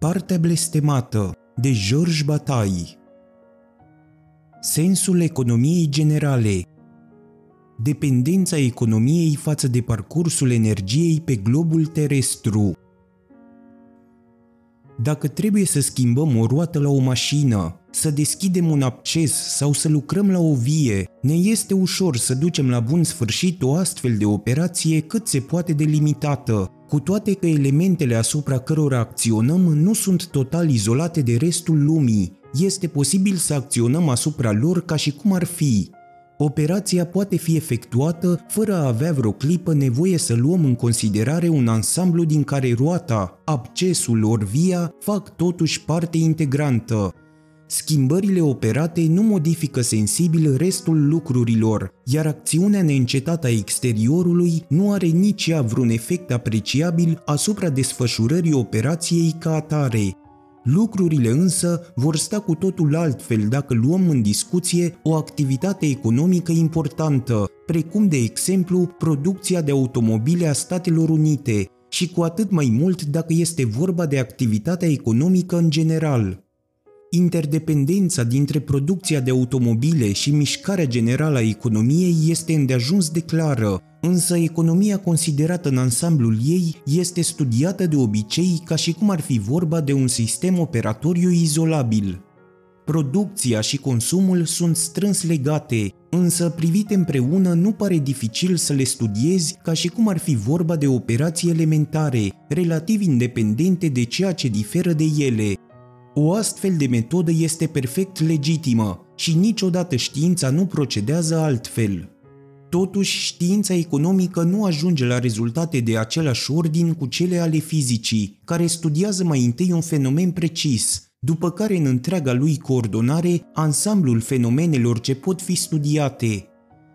Partea blestemată de George Bataille. Sensul economiei generale. Dependența economiei față de parcursul energiei pe globul terestru. Dacă trebuie să schimbăm o roată la o mașină, să deschidem un acces sau să lucrăm la o vie, ne este ușor să ducem la bun sfârșit o astfel de operație cât se poate de limitată, cu toate că elementele asupra cărora acționăm nu sunt total izolate de restul lumii, este posibil să acționăm asupra lor ca și cum ar fi. Operația poate fi efectuată fără a avea vreo clipă nevoie să luăm în considerare un ansamblu din care roata, abcesul ori via fac totuși parte integrantă, Schimbările operate nu modifică sensibil restul lucrurilor, iar acțiunea neîncetată a exteriorului nu are nici ea vreun efect apreciabil asupra desfășurării operației ca atare. Lucrurile însă vor sta cu totul altfel dacă luăm în discuție o activitate economică importantă, precum de exemplu producția de automobile a Statelor Unite, și cu atât mai mult dacă este vorba de activitatea economică în general. Interdependența dintre producția de automobile și mișcarea generală a economiei este îndeajuns de clară, însă economia considerată în ansamblul ei este studiată de obicei ca și cum ar fi vorba de un sistem operatoriu izolabil. Producția și consumul sunt strâns legate, însă privite împreună nu pare dificil să le studiezi ca și cum ar fi vorba de operații elementare, relativ independente de ceea ce diferă de ele, o astfel de metodă este perfect legitimă și niciodată știința nu procedează altfel. Totuși, știința economică nu ajunge la rezultate de același ordin cu cele ale fizicii, care studiază mai întâi un fenomen precis, după care în întreaga lui coordonare ansamblul fenomenelor ce pot fi studiate.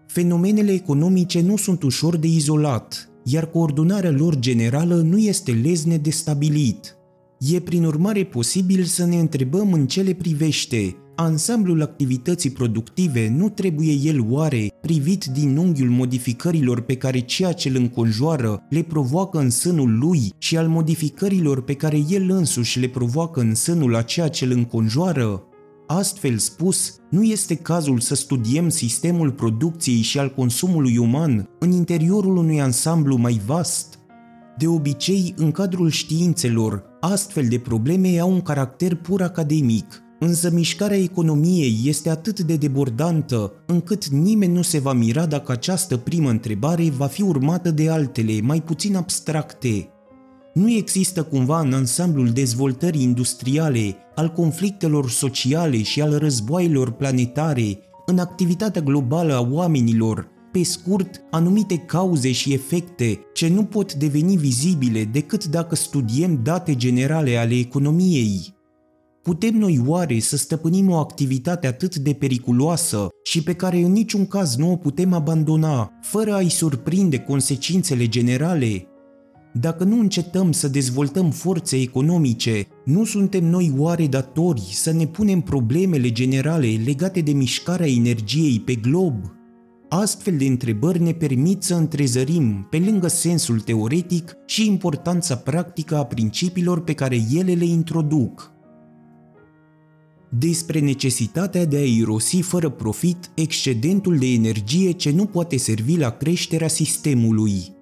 Fenomenele economice nu sunt ușor de izolat, iar coordonarea lor generală nu este lezne de stabilit. E prin urmare posibil să ne întrebăm în ce le privește. Ansamblul activității productive nu trebuie el oare privit din unghiul modificărilor pe care ceea ce îl înconjoară le provoacă în sânul lui și al modificărilor pe care el însuși le provoacă în sânul a ceea ce îl înconjoară? Astfel spus, nu este cazul să studiem sistemul producției și al consumului uman în interiorul unui ansamblu mai vast – de obicei, în cadrul științelor, astfel de probleme au un caracter pur academic, însă mișcarea economiei este atât de debordantă încât nimeni nu se va mira dacă această primă întrebare va fi urmată de altele, mai puțin abstracte. Nu există cumva în ansamblul dezvoltării industriale, al conflictelor sociale și al războaielor planetare, în activitatea globală a oamenilor, pe scurt, anumite cauze și efecte ce nu pot deveni vizibile decât dacă studiem date generale ale economiei. Putem noi oare să stăpânim o activitate atât de periculoasă și pe care în niciun caz nu o putem abandona, fără a-i surprinde consecințele generale? Dacă nu încetăm să dezvoltăm forțe economice, nu suntem noi oare datori să ne punem problemele generale legate de mișcarea energiei pe glob? Astfel de întrebări ne permit să întrezărim, pe lângă sensul teoretic, și importanța practică a principiilor pe care ele le introduc. Despre necesitatea de a irosi fără profit excedentul de energie ce nu poate servi la creșterea sistemului.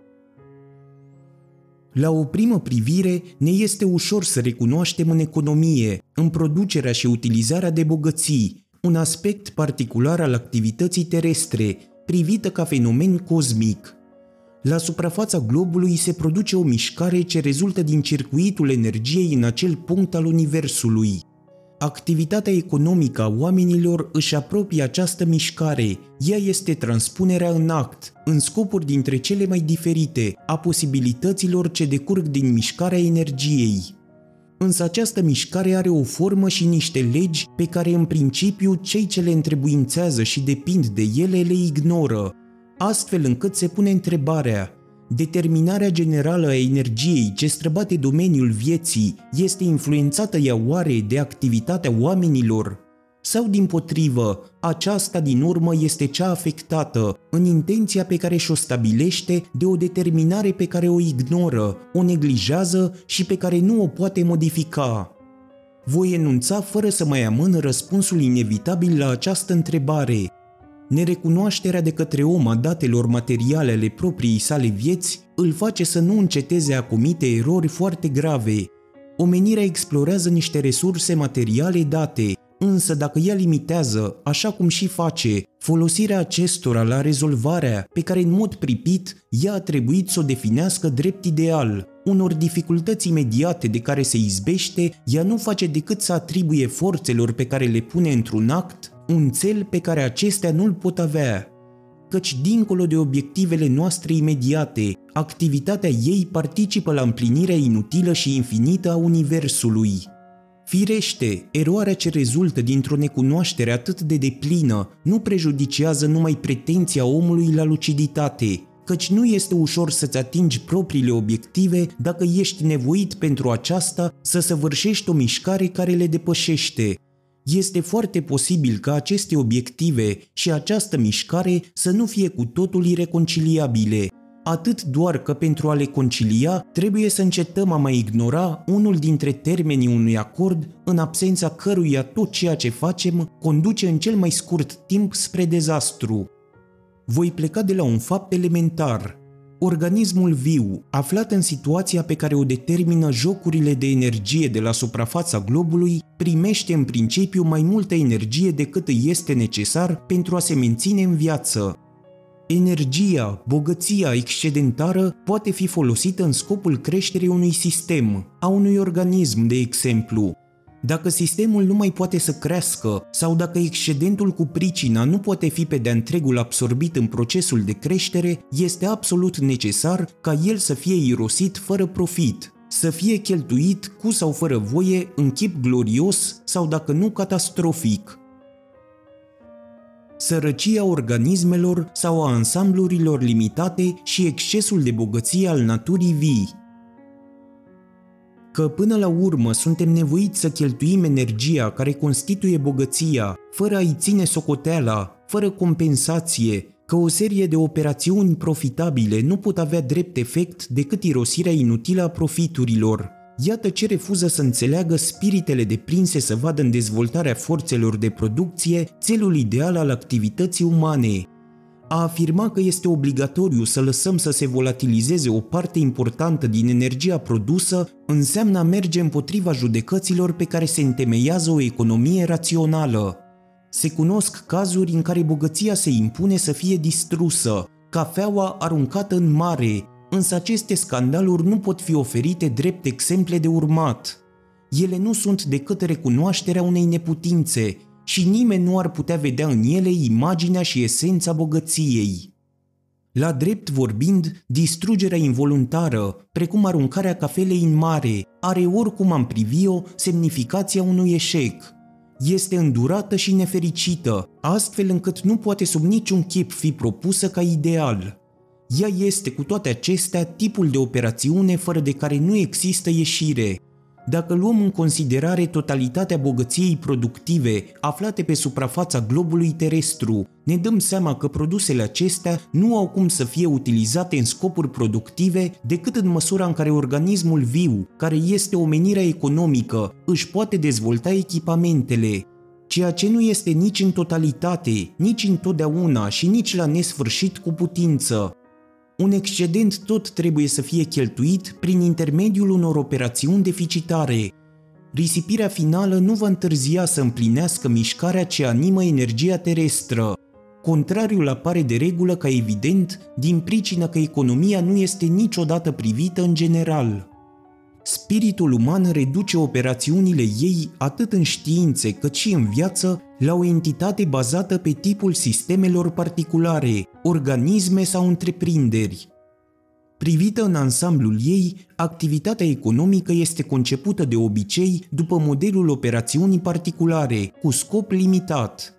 La o primă privire, ne este ușor să recunoaștem în economie, în producerea și utilizarea de bogății, un aspect particular al activității terestre, privită ca fenomen cosmic. La suprafața globului se produce o mișcare ce rezultă din circuitul energiei în acel punct al Universului. Activitatea economică a oamenilor își apropie această mișcare, ea este transpunerea în act, în scopuri dintre cele mai diferite, a posibilităților ce decurg din mișcarea energiei. Însă această mișcare are o formă și niște legi pe care în principiu cei ce le întrebuințează și depind de ele le ignoră, astfel încât se pune întrebarea Determinarea generală a energiei ce străbate domeniul vieții este influențată ea oare de activitatea oamenilor? Sau din potrivă, aceasta din urmă este cea afectată în intenția pe care și-o stabilește de o determinare pe care o ignoră, o neglijează și pe care nu o poate modifica. voi enunța fără să mai amân răspunsul inevitabil la această întrebare. Nerecunoașterea de către om a datelor materiale ale propriei sale vieți îl face să nu înceteze a comite erori foarte grave. Omenirea explorează niște resurse materiale date, însă dacă ea limitează, așa cum și face, folosirea acestora la rezolvarea pe care în mod pripit ea a trebuit să o definească drept ideal, unor dificultăți imediate de care se izbește, ea nu face decât să atribuie forțelor pe care le pune într-un act un cel pe care acestea nu-l pot avea. Căci dincolo de obiectivele noastre imediate, activitatea ei participă la împlinirea inutilă și infinită a Universului. Firește, eroarea ce rezultă dintr-o necunoaștere atât de deplină nu prejudiciază numai pretenția omului la luciditate, căci nu este ușor să-ți atingi propriile obiective dacă ești nevoit pentru aceasta să săvârșești o mișcare care le depășește. Este foarte posibil ca aceste obiective și această mișcare să nu fie cu totul ireconciliabile, atât doar că pentru a le concilia trebuie să încetăm a mai ignora unul dintre termenii unui acord în absența căruia tot ceea ce facem conduce în cel mai scurt timp spre dezastru. Voi pleca de la un fapt elementar. Organismul viu, aflat în situația pe care o determină jocurile de energie de la suprafața globului, primește în principiu mai multă energie decât îi este necesar pentru a se menține în viață. Energia, bogăția excedentară poate fi folosită în scopul creșterii unui sistem, a unui organism, de exemplu. Dacă sistemul nu mai poate să crească sau dacă excedentul cu pricina nu poate fi pe de întregul absorbit în procesul de creștere, este absolut necesar ca el să fie irosit fără profit, să fie cheltuit cu sau fără voie în chip glorios sau dacă nu catastrofic sărăcia organismelor sau a ansamblurilor limitate și excesul de bogăție al naturii vii. Că până la urmă suntem nevoiți să cheltuim energia care constituie bogăția, fără a-i ține socoteala, fără compensație, că o serie de operațiuni profitabile nu pot avea drept efect decât irosirea inutilă a profiturilor, Iată ce refuză să înțeleagă spiritele deprinse să vadă în dezvoltarea forțelor de producție țelul ideal al activității umane. A afirma că este obligatoriu să lăsăm să se volatilizeze o parte importantă din energia produsă înseamnă a merge împotriva judecăților pe care se întemeiază o economie rațională. Se cunosc cazuri în care bogăția se impune să fie distrusă, cafeaua aruncată în mare, însă aceste scandaluri nu pot fi oferite drept exemple de urmat. Ele nu sunt decât recunoașterea unei neputințe și nimeni nu ar putea vedea în ele imaginea și esența bogăției. La drept vorbind, distrugerea involuntară, precum aruncarea cafelei în mare, are oricum am privi-o semnificația unui eșec. Este îndurată și nefericită, astfel încât nu poate sub niciun chip fi propusă ca ideal. Ea este cu toate acestea tipul de operațiune fără de care nu există ieșire. Dacă luăm în considerare totalitatea bogăției productive aflate pe suprafața globului terestru, ne dăm seama că produsele acestea nu au cum să fie utilizate în scopuri productive decât în măsura în care organismul viu, care este omenirea economică, își poate dezvolta echipamentele, ceea ce nu este nici în totalitate, nici întotdeauna și nici la nesfârșit cu putință. Un excedent tot trebuie să fie cheltuit prin intermediul unor operațiuni deficitare. Risipirea finală nu va întârzia să împlinească mișcarea ce animă energia terestră. Contrariul apare de regulă ca evident din pricină că economia nu este niciodată privită în general. Spiritul uman reduce operațiunile ei atât în științe cât și în viață la o entitate bazată pe tipul sistemelor particulare, organisme sau întreprinderi. Privită în ansamblul ei, activitatea economică este concepută de obicei după modelul operațiunii particulare, cu scop limitat.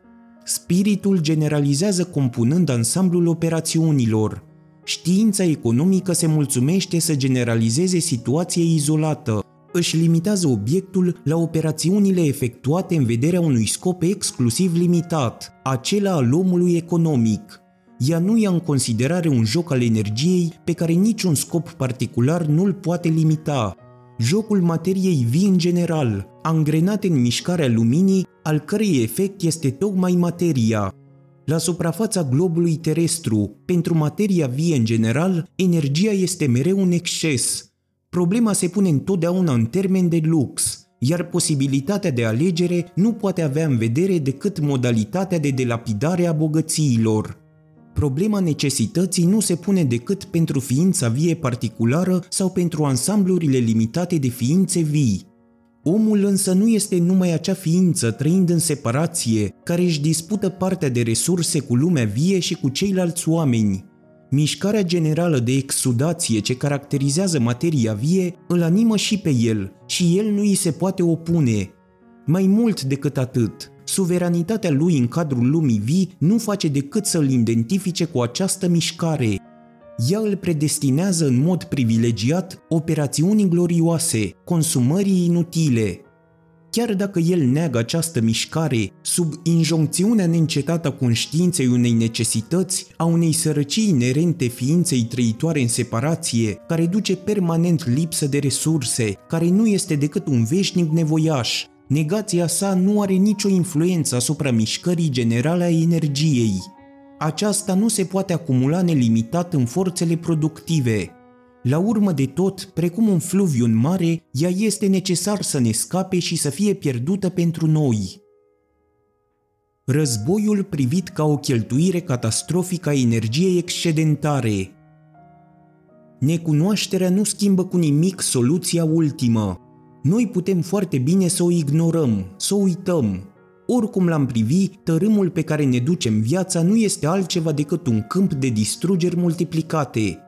Spiritul generalizează compunând ansamblul operațiunilor, Știința economică se mulțumește să generalizeze situația izolată, își limitează obiectul la operațiunile efectuate în vederea unui scop exclusiv limitat, acela al omului economic. Ea nu ia în considerare un joc al energiei pe care niciun scop particular nu-l poate limita. jocul materiei vii în general, angrenate în mișcarea luminii, al cărei efect este tocmai materia. La suprafața globului terestru, pentru materia vie în general, energia este mereu un exces. Problema se pune întotdeauna în termen de lux, iar posibilitatea de alegere nu poate avea în vedere decât modalitatea de delapidare a bogățiilor. Problema necesității nu se pune decât pentru ființa vie particulară sau pentru ansamblurile limitate de ființe vii. Omul însă nu este numai acea ființă trăind în separație, care își dispută partea de resurse cu lumea vie și cu ceilalți oameni. Mișcarea generală de exudație ce caracterizează materia vie îl animă și pe el și el nu îi se poate opune. Mai mult decât atât, suveranitatea lui în cadrul lumii vii nu face decât să îl identifice cu această mișcare. Ea îl predestinează în mod privilegiat operațiunii glorioase, consumării inutile. Chiar dacă el neagă această mișcare sub injoncțiunea neîncetată a conștiinței unei necesități, a unei sărăcii inerente ființei trăitoare în separație, care duce permanent lipsă de resurse, care nu este decât un veșnic nevoiaș, negația sa nu are nicio influență asupra mișcării generale a energiei. Aceasta nu se poate acumula nelimitat în forțele productive. La urmă de tot, precum un fluviu în mare, ea este necesar să ne scape și să fie pierdută pentru noi. Războiul privit ca o cheltuire catastrofică a energiei excedentare. Necunoașterea nu schimbă cu nimic soluția ultimă, noi putem foarte bine să o ignorăm, să o uităm. Oricum l-am privi, tărâmul pe care ne ducem viața nu este altceva decât un câmp de distrugeri multiplicate.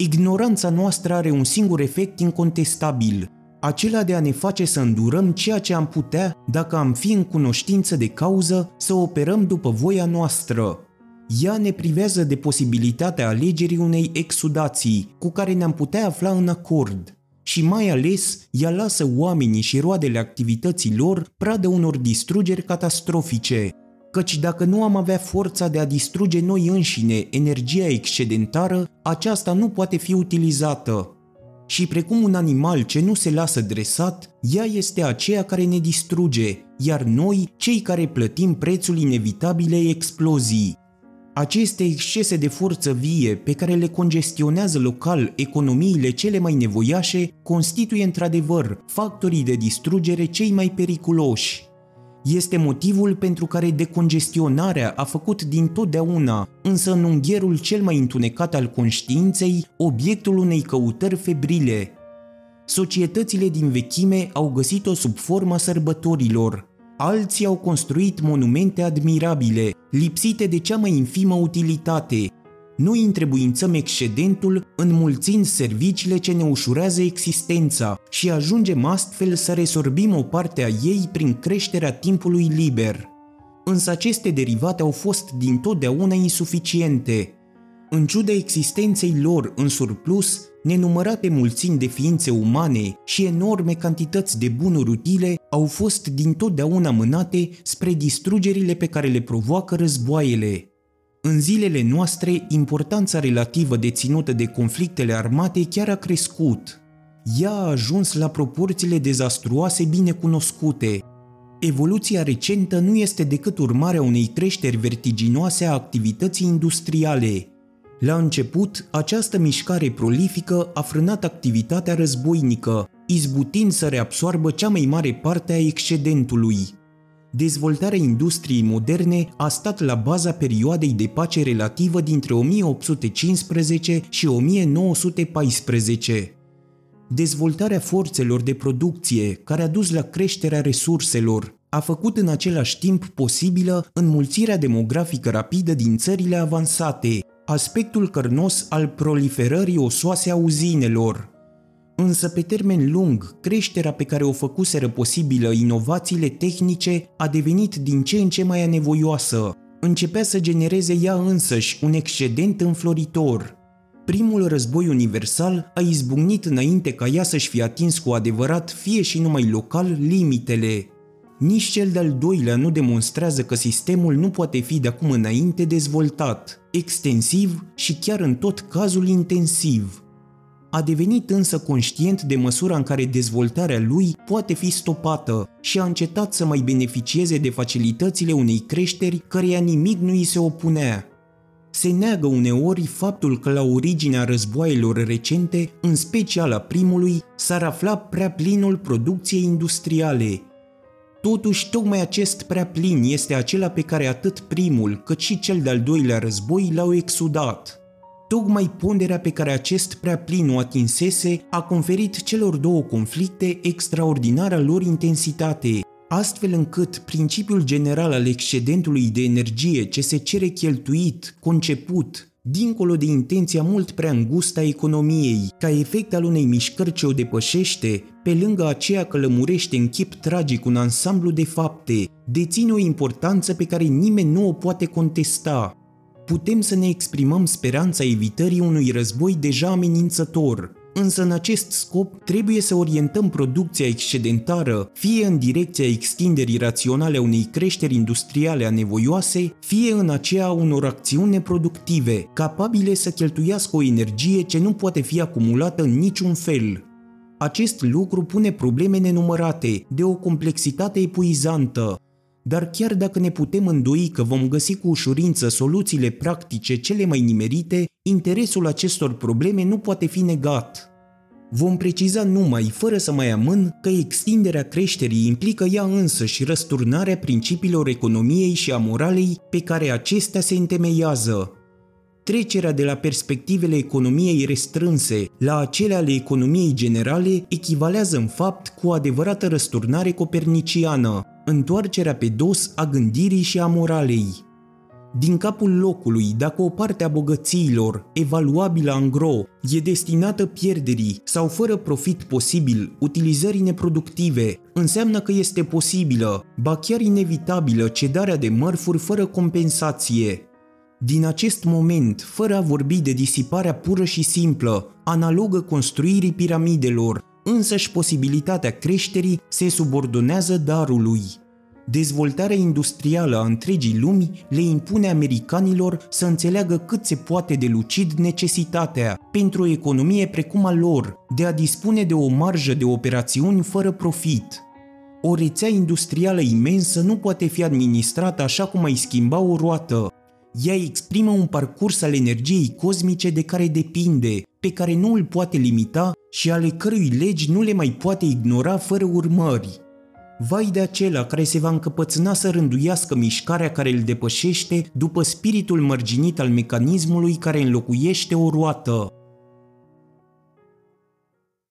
Ignoranța noastră are un singur efect incontestabil, acela de a ne face să îndurăm ceea ce am putea, dacă am fi în cunoștință de cauză, să operăm după voia noastră. Ea ne privează de posibilitatea alegerii unei exudații cu care ne-am putea afla în acord și mai ales ea lasă oamenii și roadele activității lor pradă unor distrugeri catastrofice, căci dacă nu am avea forța de a distruge noi înșine energia excedentară, aceasta nu poate fi utilizată. Și precum un animal ce nu se lasă dresat, ea este aceea care ne distruge, iar noi, cei care plătim prețul inevitabilei explozii. Aceste excese de forță vie pe care le congestionează local economiile cele mai nevoiașe constituie într-adevăr factorii de distrugere cei mai periculoși. Este motivul pentru care decongestionarea a făcut din totdeauna, însă în ungherul cel mai întunecat al conștiinței, obiectul unei căutări febrile. Societățile din vechime au găsit-o sub forma sărbătorilor, Alții au construit monumente admirabile, lipsite de cea mai infimă utilitate. Noi întrebuințăm excedentul înmulțind serviciile ce ne ușurează existența și ajungem astfel să resorbim o parte a ei prin creșterea timpului liber. Însă aceste derivate au fost din totdeauna insuficiente. În ciuda existenței lor în surplus, nenumărate mulțimi de ființe umane și enorme cantități de bunuri utile au fost din totdeauna mânate spre distrugerile pe care le provoacă războaiele. În zilele noastre, importanța relativă deținută de conflictele armate chiar a crescut. Ea a ajuns la proporțiile dezastruoase bine cunoscute. Evoluția recentă nu este decât urmarea unei creșteri vertiginoase a activității industriale, la început, această mișcare prolifică a frânat activitatea războinică, izbutind să reabsoarbă cea mai mare parte a excedentului. Dezvoltarea industriei moderne a stat la baza perioadei de pace relativă dintre 1815 și 1914. Dezvoltarea forțelor de producție, care a dus la creșterea resurselor, a făcut în același timp posibilă înmulțirea demografică rapidă din țările avansate, aspectul cărnos al proliferării osoase a uzinelor. Însă pe termen lung, creșterea pe care o făcuseră posibilă inovațiile tehnice a devenit din ce în ce mai anevoioasă. Începea să genereze ea însăși un excedent înfloritor. Primul război universal a izbucnit înainte ca ea să-și fie atins cu adevărat fie și numai local limitele. Nici cel de-al doilea nu demonstrează că sistemul nu poate fi de acum înainte dezvoltat, extensiv și chiar în tot cazul intensiv. A devenit însă conștient de măsura în care dezvoltarea lui poate fi stopată și a încetat să mai beneficieze de facilitățile unei creșteri căreia nimic nu îi se opunea. Se neagă uneori faptul că la originea războaielor recente, în special a primului, s-ar afla prea plinul producției industriale. Totuși, tocmai acest prea plin este acela pe care atât primul cât și cel de-al doilea război l-au exudat. Tocmai ponderea pe care acest prea plin o atinsese a conferit celor două conflicte extraordinara lor intensitate, astfel încât principiul general al excedentului de energie ce se cere cheltuit, conceput, dincolo de intenția mult prea îngustă a economiei, ca efect al unei mișcări ce o depășește, pe lângă aceea că lămurește în chip tragic un ansamblu de fapte, deține o importanță pe care nimeni nu o poate contesta. Putem să ne exprimăm speranța evitării unui război deja amenințător, însă în acest scop trebuie să orientăm producția excedentară fie în direcția extinderii raționale a unei creșteri industriale anevoioase, fie în aceea unor acțiuni neproductive, capabile să cheltuiască o energie ce nu poate fi acumulată în niciun fel. Acest lucru pune probleme nenumărate, de o complexitate epuizantă, dar chiar dacă ne putem îndoi că vom găsi cu ușurință soluțiile practice cele mai nimerite, interesul acestor probleme nu poate fi negat. Vom preciza numai, fără să mai amân, că extinderea creșterii implică ea însă și răsturnarea principiilor economiei și a moralei pe care acestea se întemeiază. Trecerea de la perspectivele economiei restrânse la acele ale economiei generale echivalează în fapt cu o adevărată răsturnare coperniciană, întoarcerea pe dos a gândirii și a moralei. Din capul locului, dacă o parte a bogățiilor, evaluabilă în gro, e destinată pierderii sau fără profit posibil, utilizării neproductive, înseamnă că este posibilă, ba chiar inevitabilă, cedarea de mărfuri fără compensație. Din acest moment, fără a vorbi de disiparea pură și simplă, analogă construirii piramidelor, însăși posibilitatea creșterii se subordonează darului. Dezvoltarea industrială a întregii lumi le impune americanilor să înțeleagă cât se poate de lucid necesitatea, pentru o economie precum a lor, de a dispune de o marjă de operațiuni fără profit. O rețea industrială imensă nu poate fi administrată așa cum ai schimba o roată. Ea exprimă un parcurs al energiei cosmice de care depinde, pe care nu îl poate limita și ale cărui legi nu le mai poate ignora fără urmări. Vai de acela care se va încăpățâna să rânduiască mișcarea care îl depășește după spiritul mărginit al mecanismului care înlocuiește o roată.